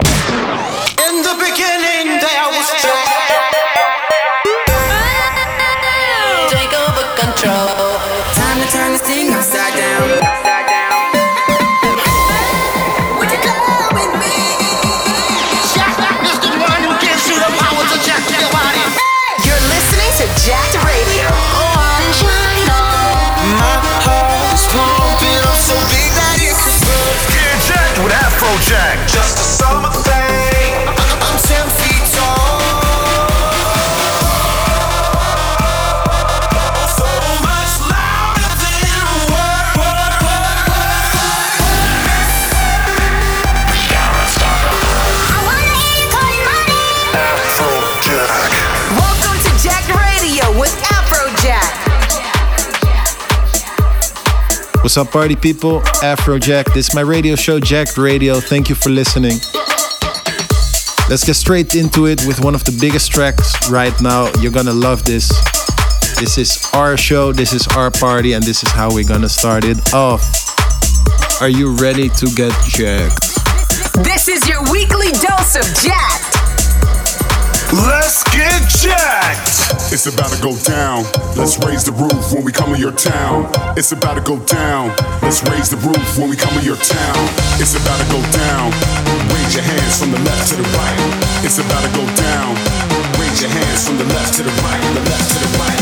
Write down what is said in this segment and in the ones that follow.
In the beginning, there was joy. What's up, party people? Afrojack. This is my radio show, Jacked Radio. Thank you for listening. Let's get straight into it with one of the biggest tracks right now. You're gonna love this. This is our show, this is our party, and this is how we're gonna start it off. Are you ready to get jacked? This is your weekly dose of jacked. Let's get jacked. It's about to go down. Let's raise the roof when we come to your town. It's about to go down. Let's raise the roof when we come to your town. It's about to go down. Raise your hands from the left to the right. It's about to go down. Raise your hands from the left to the right, the left to the right,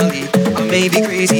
I'm in love with your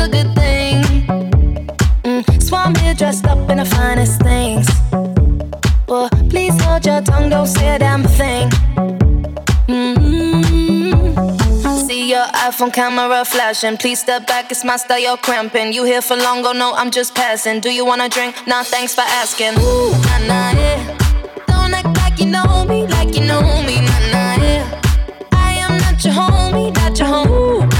a good thing. Mm, swam here dressed up in the finest things. Well, please hold your tongue, don't say a damn thing. Mm-hmm. See your iPhone camera flashing. Please step back, it's my style, you're cramping. You here for long, oh no, I'm just passing. Do you wanna drink? Nah, thanks for asking. Ooh, nah, nah, yeah. Don't act like you know me, like you know me, nah, nah, yeah. I am not your homie, not your homie.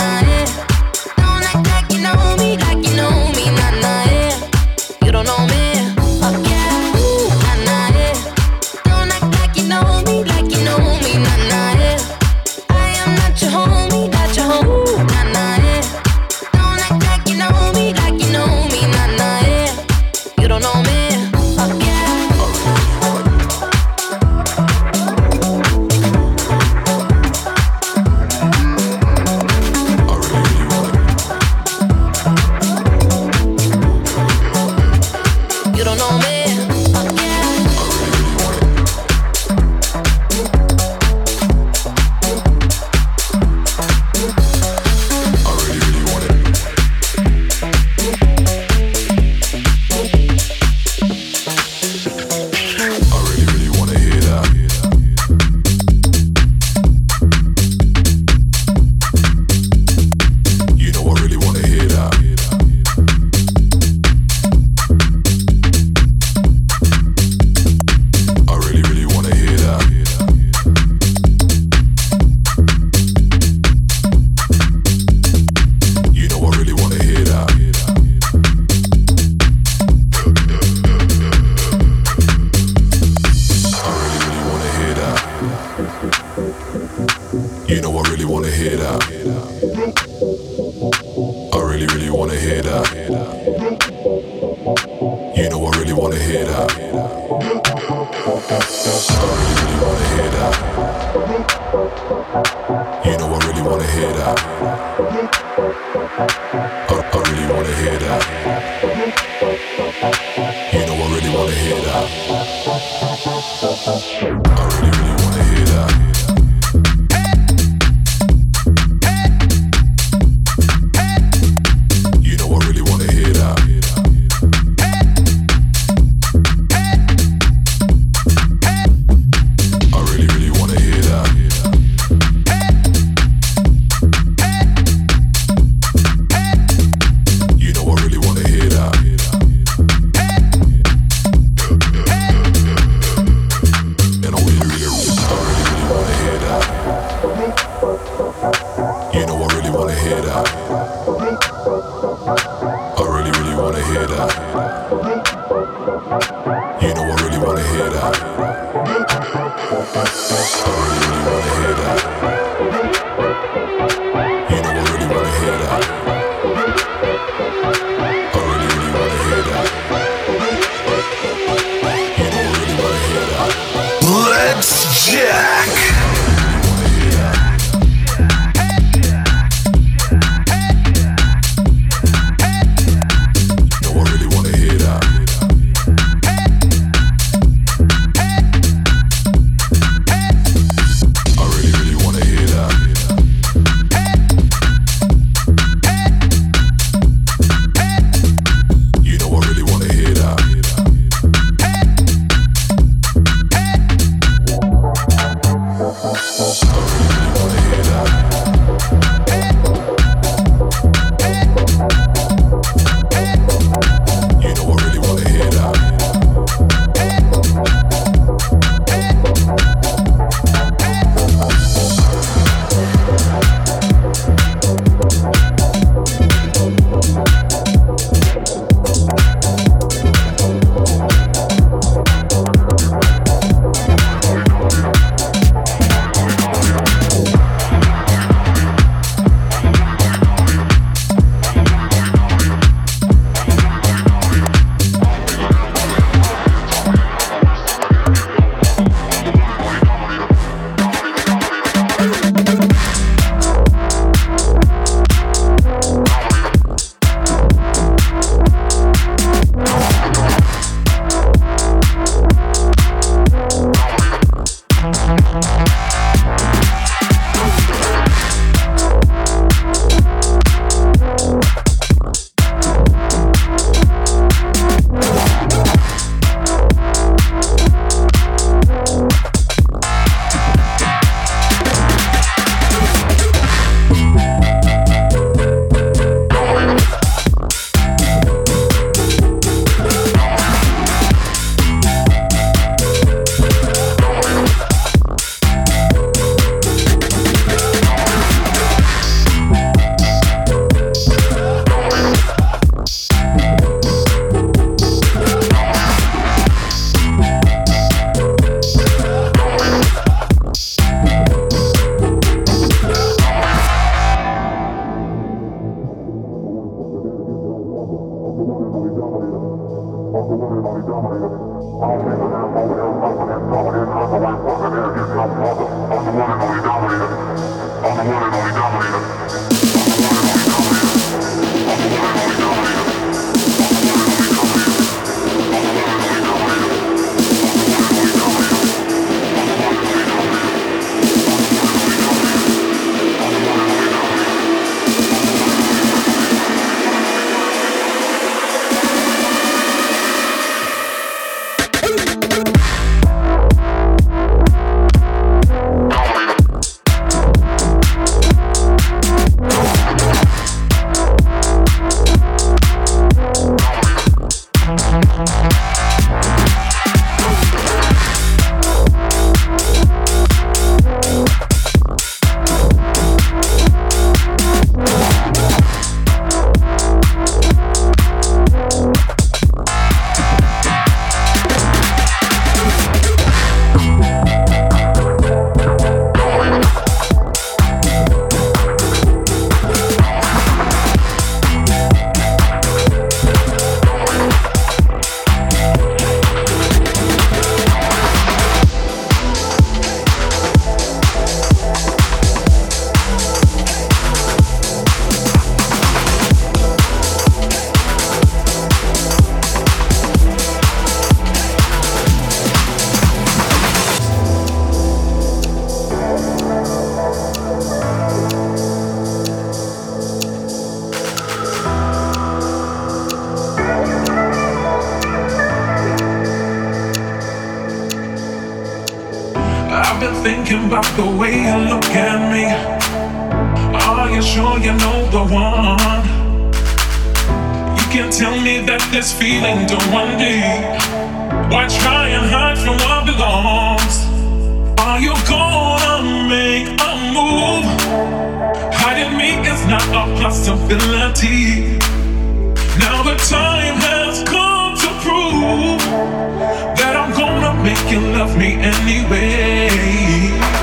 Make you love me anyway.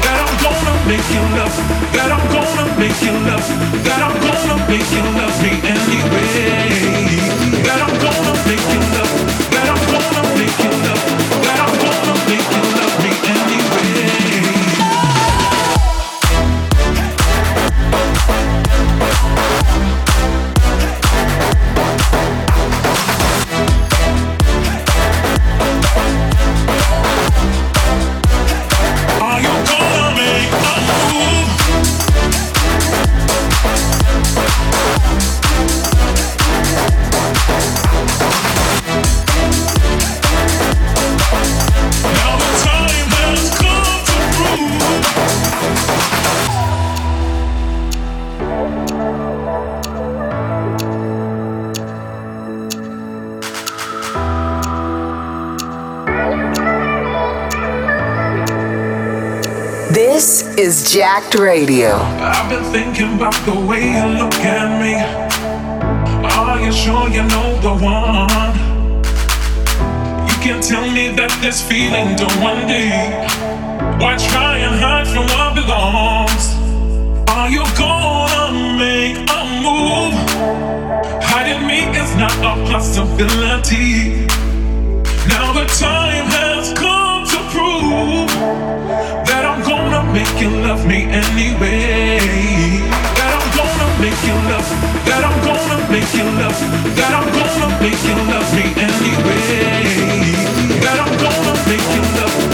That I'm gonna make you love. That I'm gonna make you love. That I'm gonna make you love me anyway. Jacked Radio. I've been thinking about the way you look at me. Are you sure you know the one? You can't tell me that this feeling don't run deep. Why try and hide from what belongs? Are you gonna make a move? Hiding me is not a possibility. Now the time has come to prove make you love me anyway. That I'm gonna make you love. That I'm gonna make you love. That I'm gonna make you love me anyway. That I'm gonna make you love.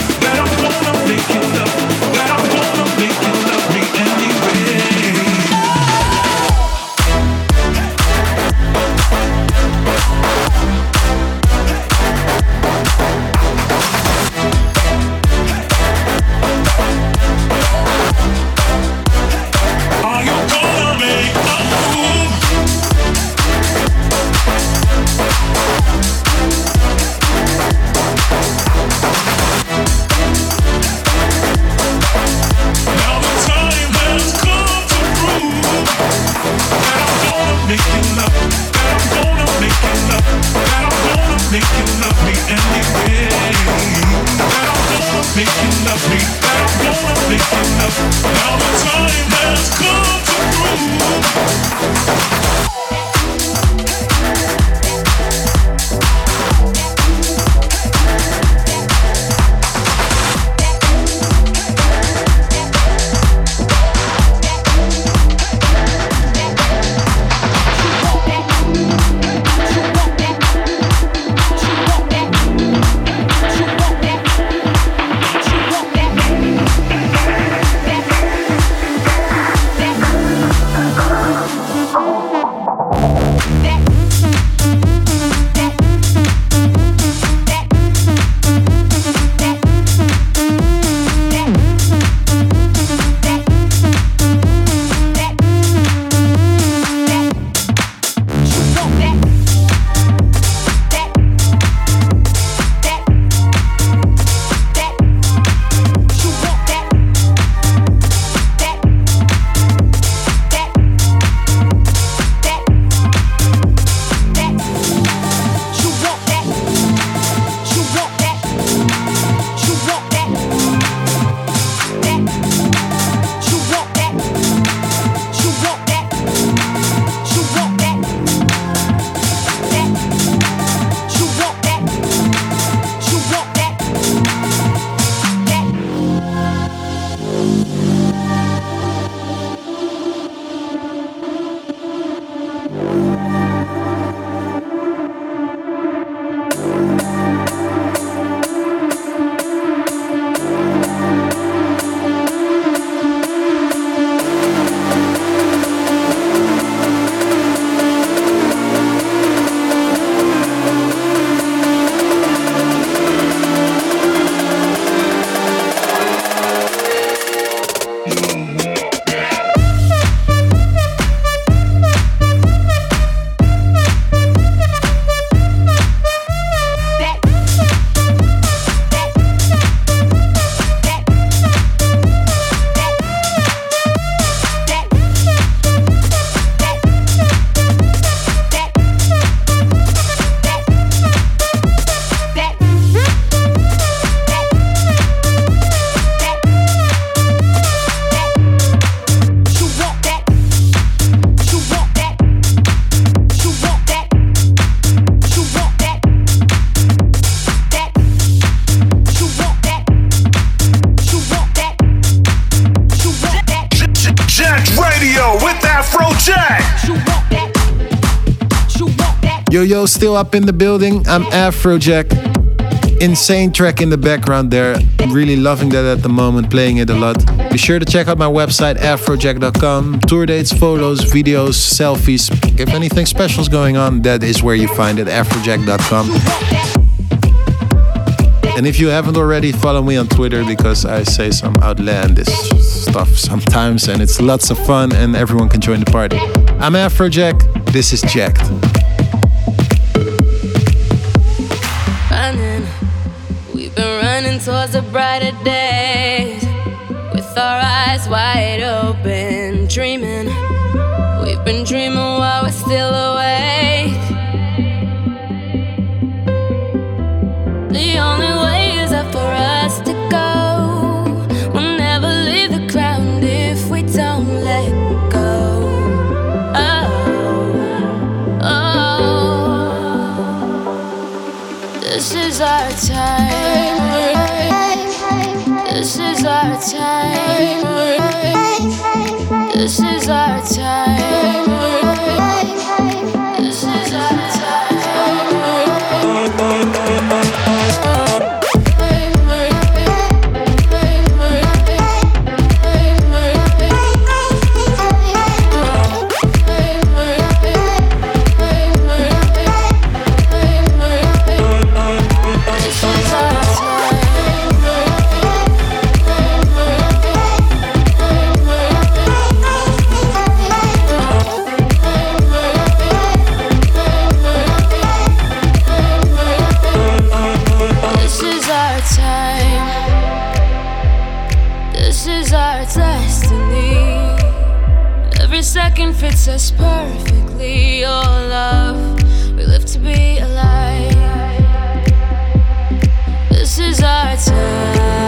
Yo still up in the building. I'm Afrojack. Insane track in the background there. Really loving that at the moment, playing it a lot. Be sure to check out my website, afrojack.com. Tour dates, photos, videos, selfies. If anything special is going on, that is where you find it, afrojack.com. And if you haven't already, follow me on Twitter because I say some outlandish stuff sometimes and it's lots of fun and everyone can join the party. I'm Afrojack. This is Jacked. Running towards the brighter days. With our eyes wide open, dreaming. We've been dreaming while we're still awake. The only way is up for us to go. We'll never leave the ground if we don't let go. Oh, oh. This is our time. Time. This is our time. Perfectly. Your love, we live to be alive. This is our time.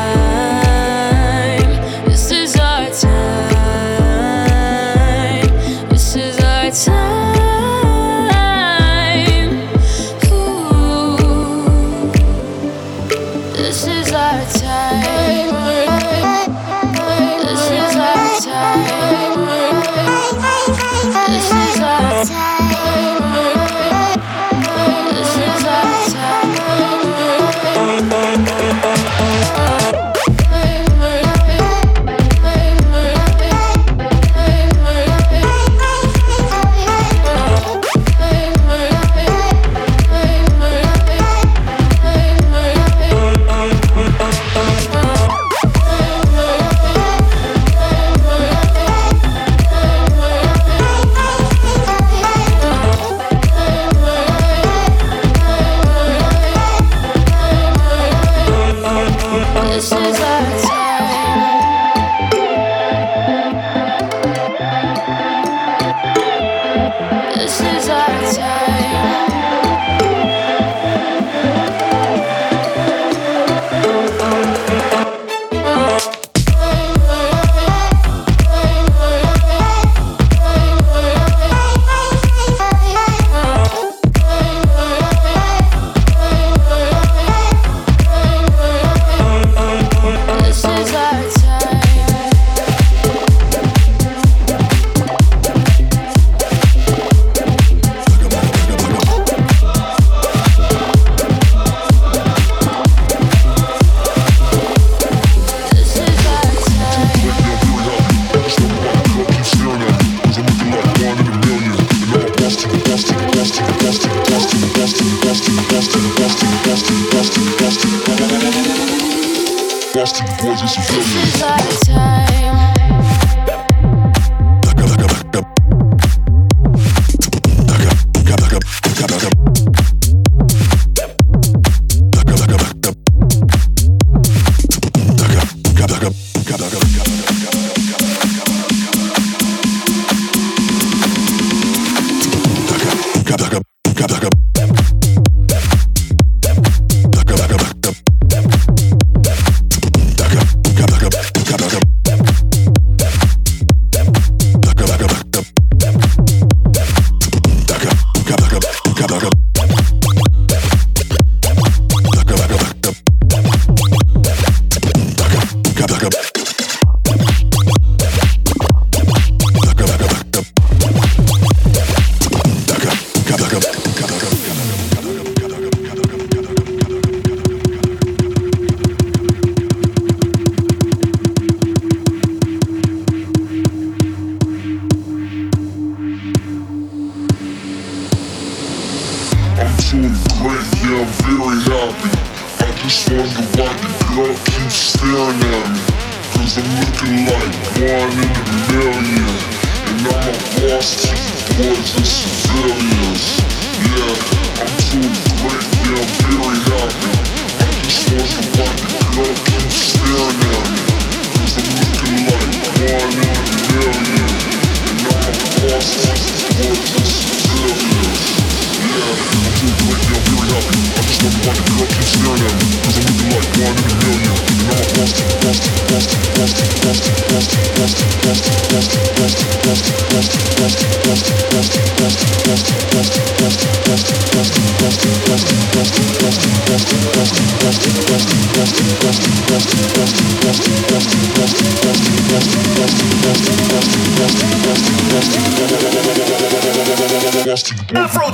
This is our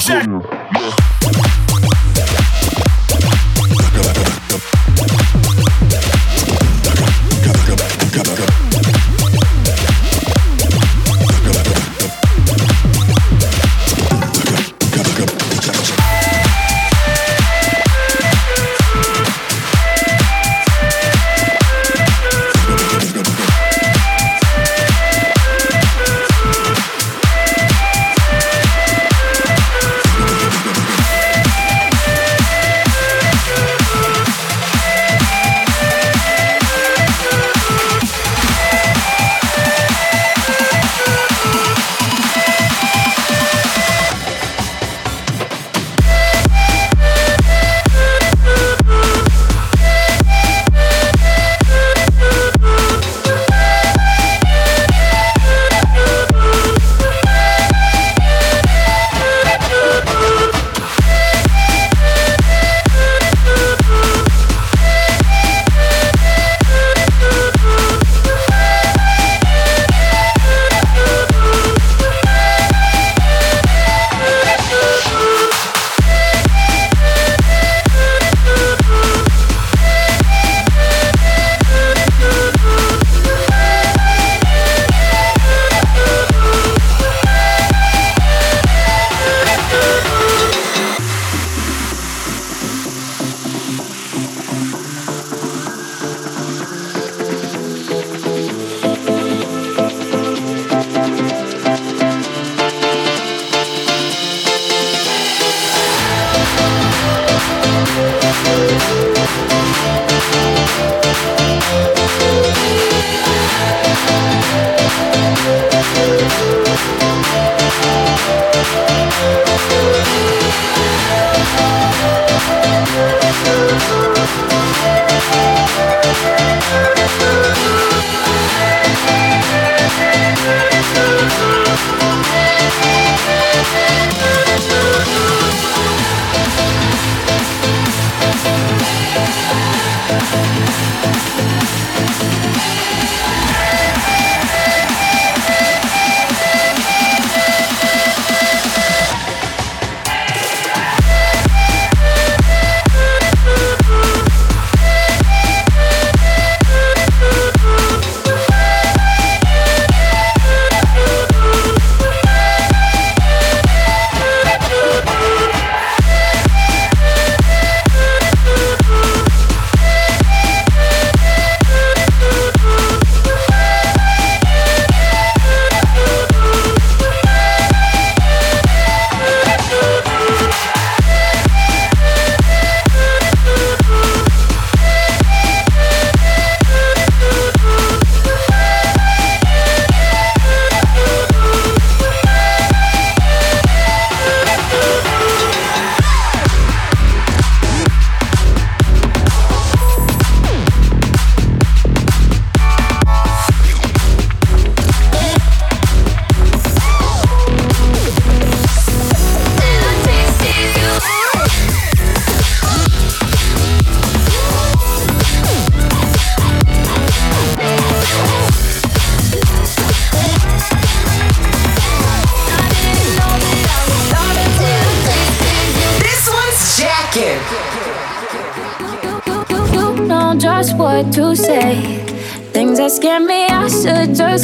check.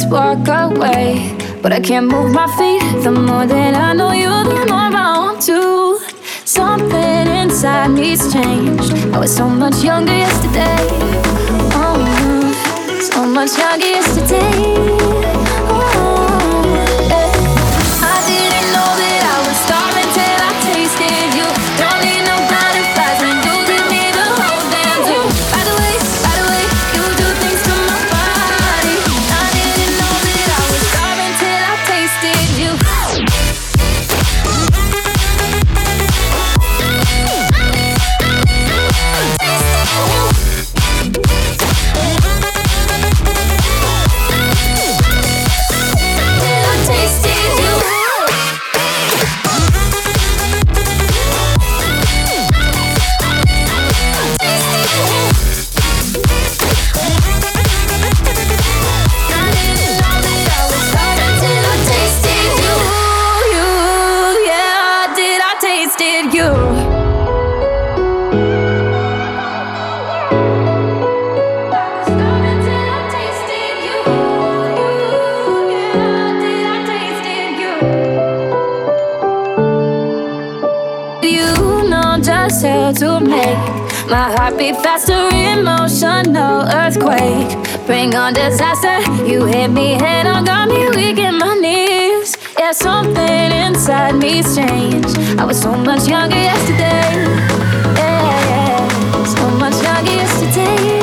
walk away. But I can't move my feet. The more that I know you, the more I want to. Something inside me's changed. I was so much younger yesterday. Oh, so much younger yesterday. To make my heart beat faster, emotional earthquake. Bring on disaster. You hit me head on, got me weak in my knees. Yeah, something inside me's changed. I was so much younger yesterday. Yeah, yeah. so much younger yesterday.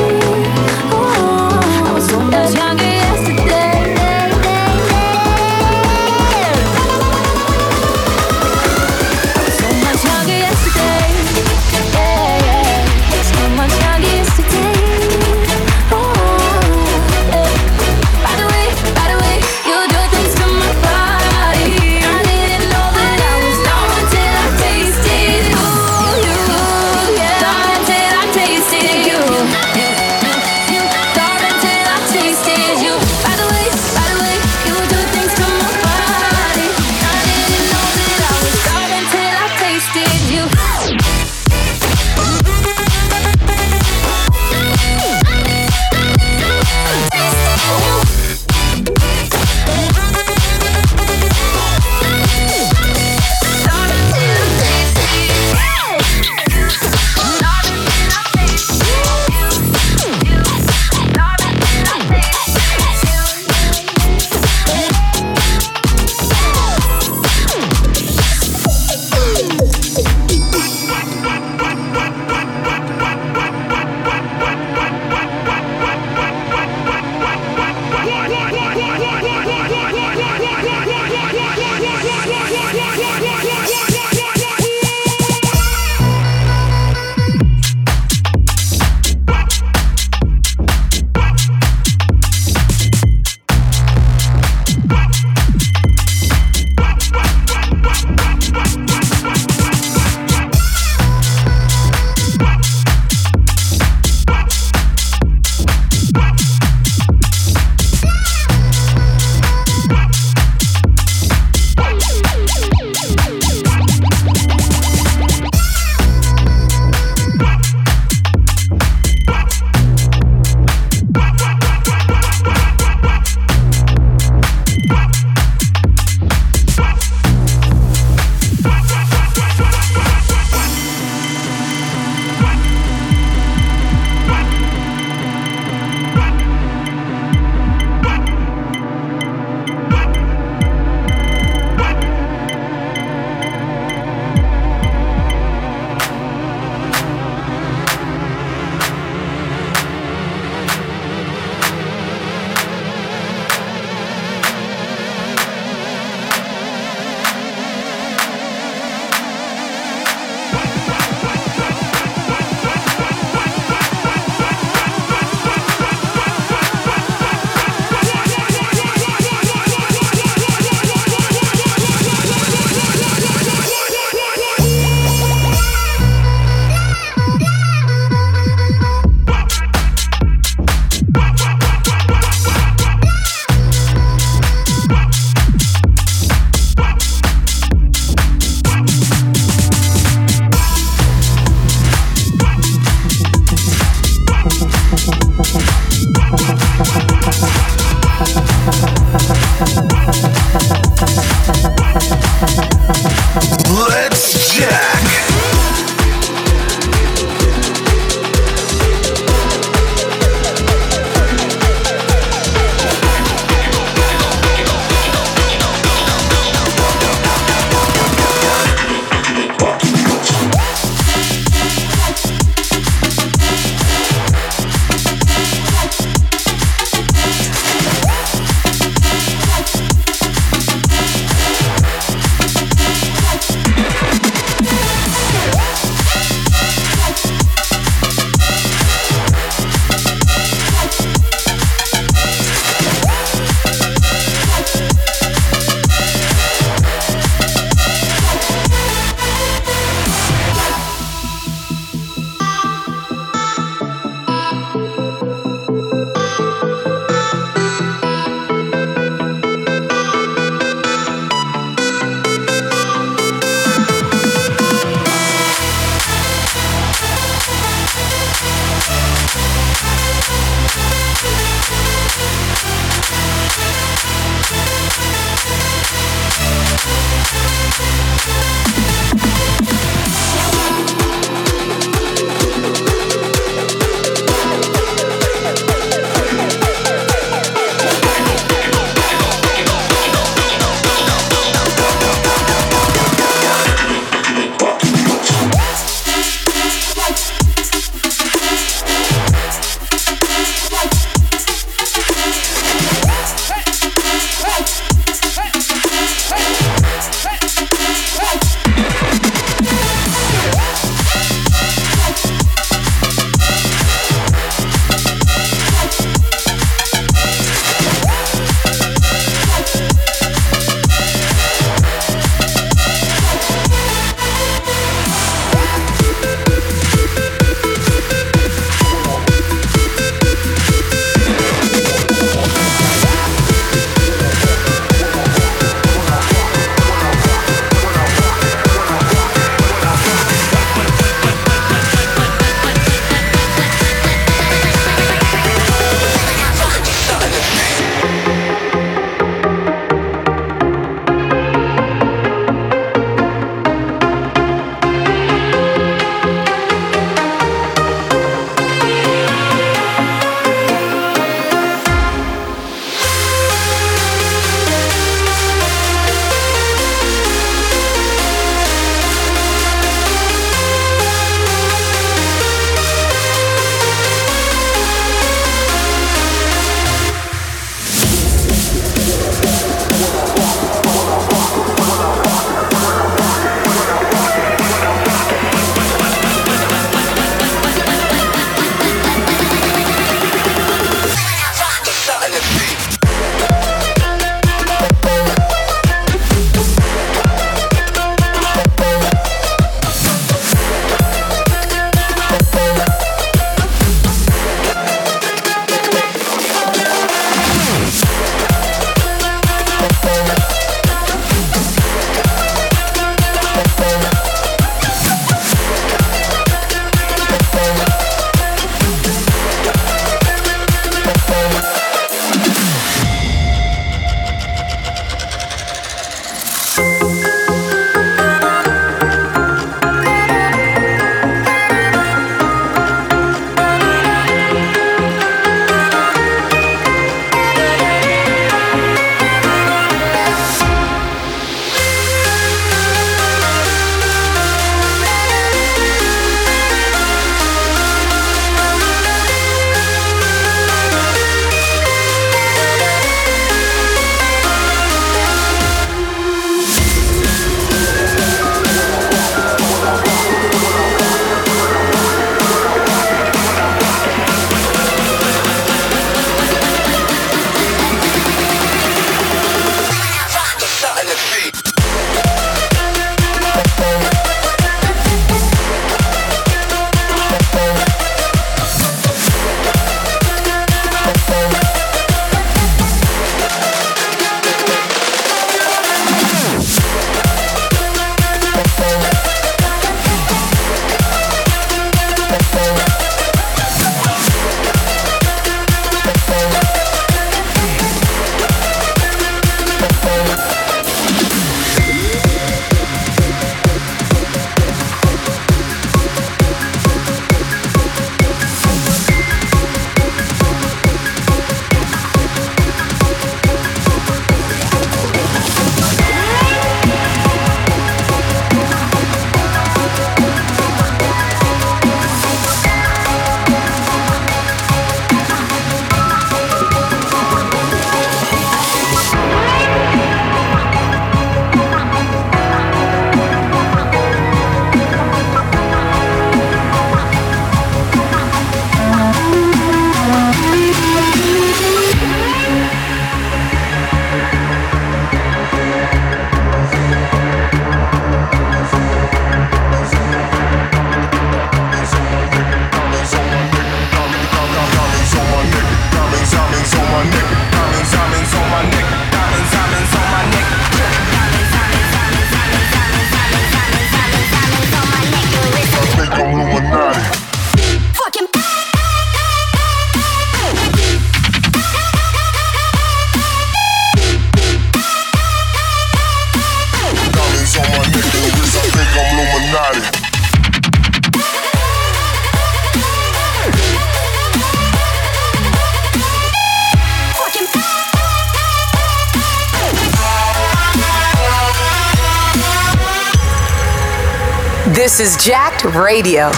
Radio.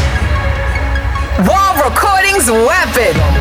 Wall Recordings Weapon.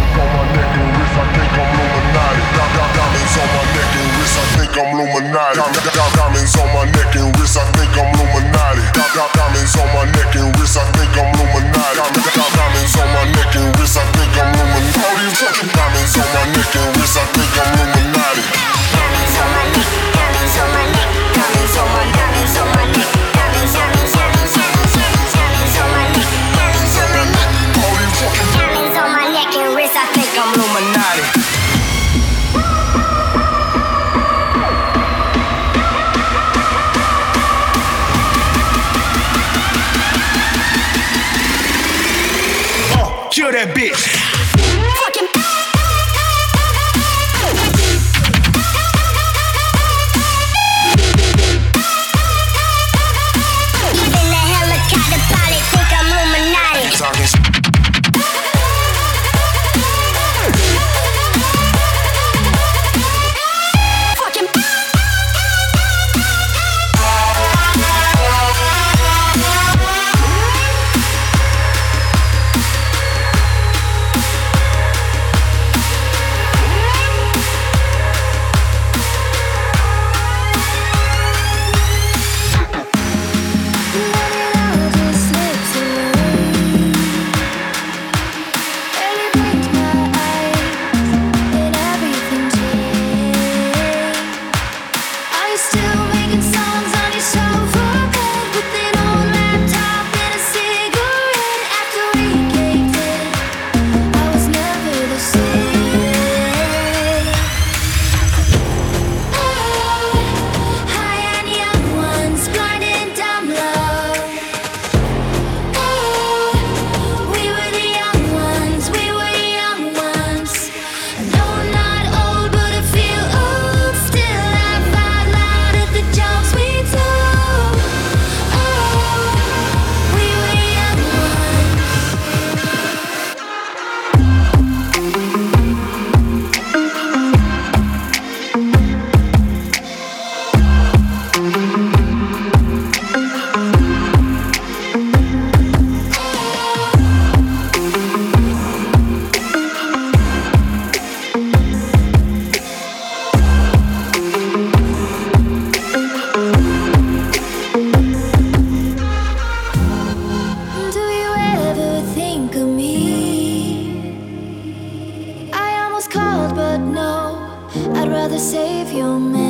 Rather save your memory.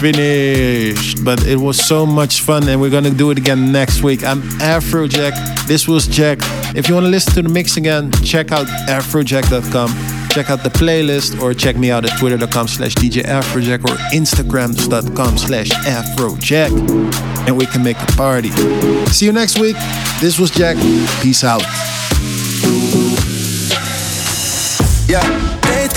Finished. But it was so much fun, and we're gonna do it again next week. I'm Afrojack. This was Jack. If you wanna listen to the mix again, check out afrojack.com. Check out the playlist or check me out at twitter.com slash DJ Afrojack or Instagram.com slash Afrojack. And we can make a party. See you next week. This was Jack. Peace out. Yeah,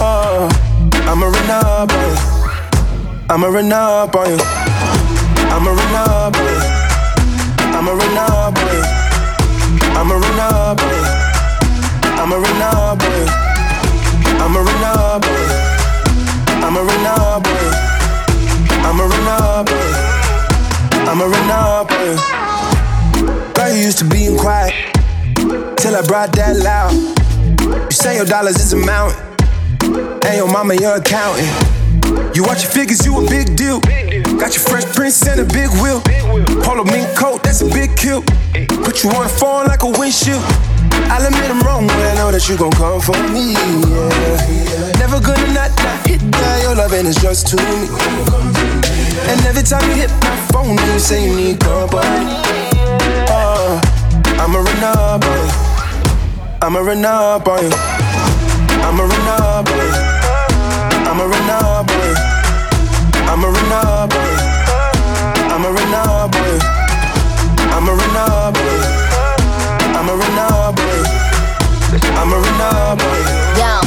Oh, I'ma run up on you. I'ma run up on you. I'ma run up on you. I'ma run up on you. I'ma run up on you. I'ma run up on you. I'ma run up on you. I'ma run up on you. I'ma run up on you. I'ma run up on you. Girl, you used to being quiet till I brought that loud. You say your dollars is a mountain, and your mama your accountant. You watch your figures, you a big deal. Got your fresh prince and a big wheel. Polo mink coat, that's a big kill. Put you on the phone like a windshield. I'll admit I'm wrong, but I know that you gon' come for me. Yeah. Never gonna not, not hit that. Your loving is just to me. And every time you hit my phone, you say you need company. Uh, I'ma run up on you. I'ma run up on you. I'ma run up on you. I'ma run up on you. I'm a Renard boy. I'm a Renard boy. I'm a Renard boy. I'm a Renard boy. I'm a Renard boy. I'm a Renard boy. Yo.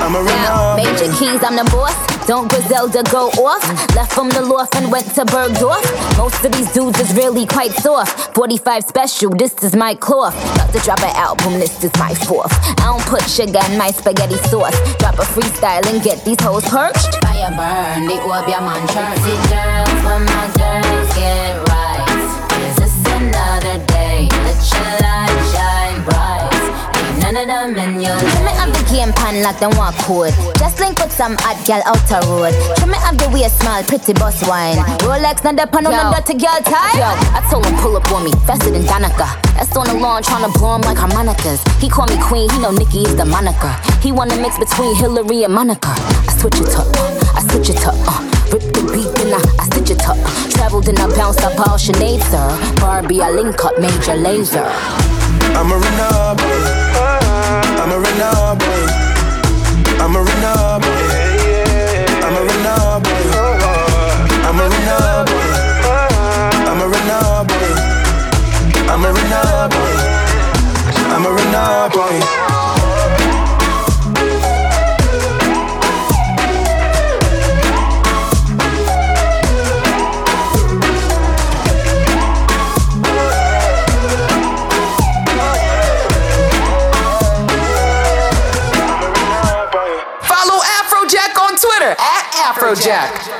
I'm a Renard boy. Major Keys, I'm the boss. Don't Griselda go off? Left from the loft and went to Bergdorf. Most of these dudes is really quite soft. 45 special, this is my cloth. About to drop an album, this is my fourth. I don't put sugar in my spaghetti sauce. Drop a freestyle and get these hoes perched. Fire burn, the orb your man Jersey girls, when my girls get right. Is this another day? Let your. Ain't none of them in your Trim me up the game pan like them walk code. Just link with some hot gal out the road. Trim me up the way smile, pretty boss wine. Rolex, not the pan on the dirty girl tie. Yo, I told him pull up on me, faster than Danica. That's on the lawn trying to blow him like harmonicas. He call me queen, he know Nicki is the moniker. He wanna mix between Hillary and Monica. I switch it up, I switch it up, uh. Rip the beat and I, I stitch it up. Traveled and I bounced up all Sinead, sir. Barbie, I link up Major Lazer. I'ma run up runner boy. I'm a runner boy. I'm a runner boy. I'm a runner boy. I'm a runner boy. I'm a runner boy. I'm a runner boy. Afrojack.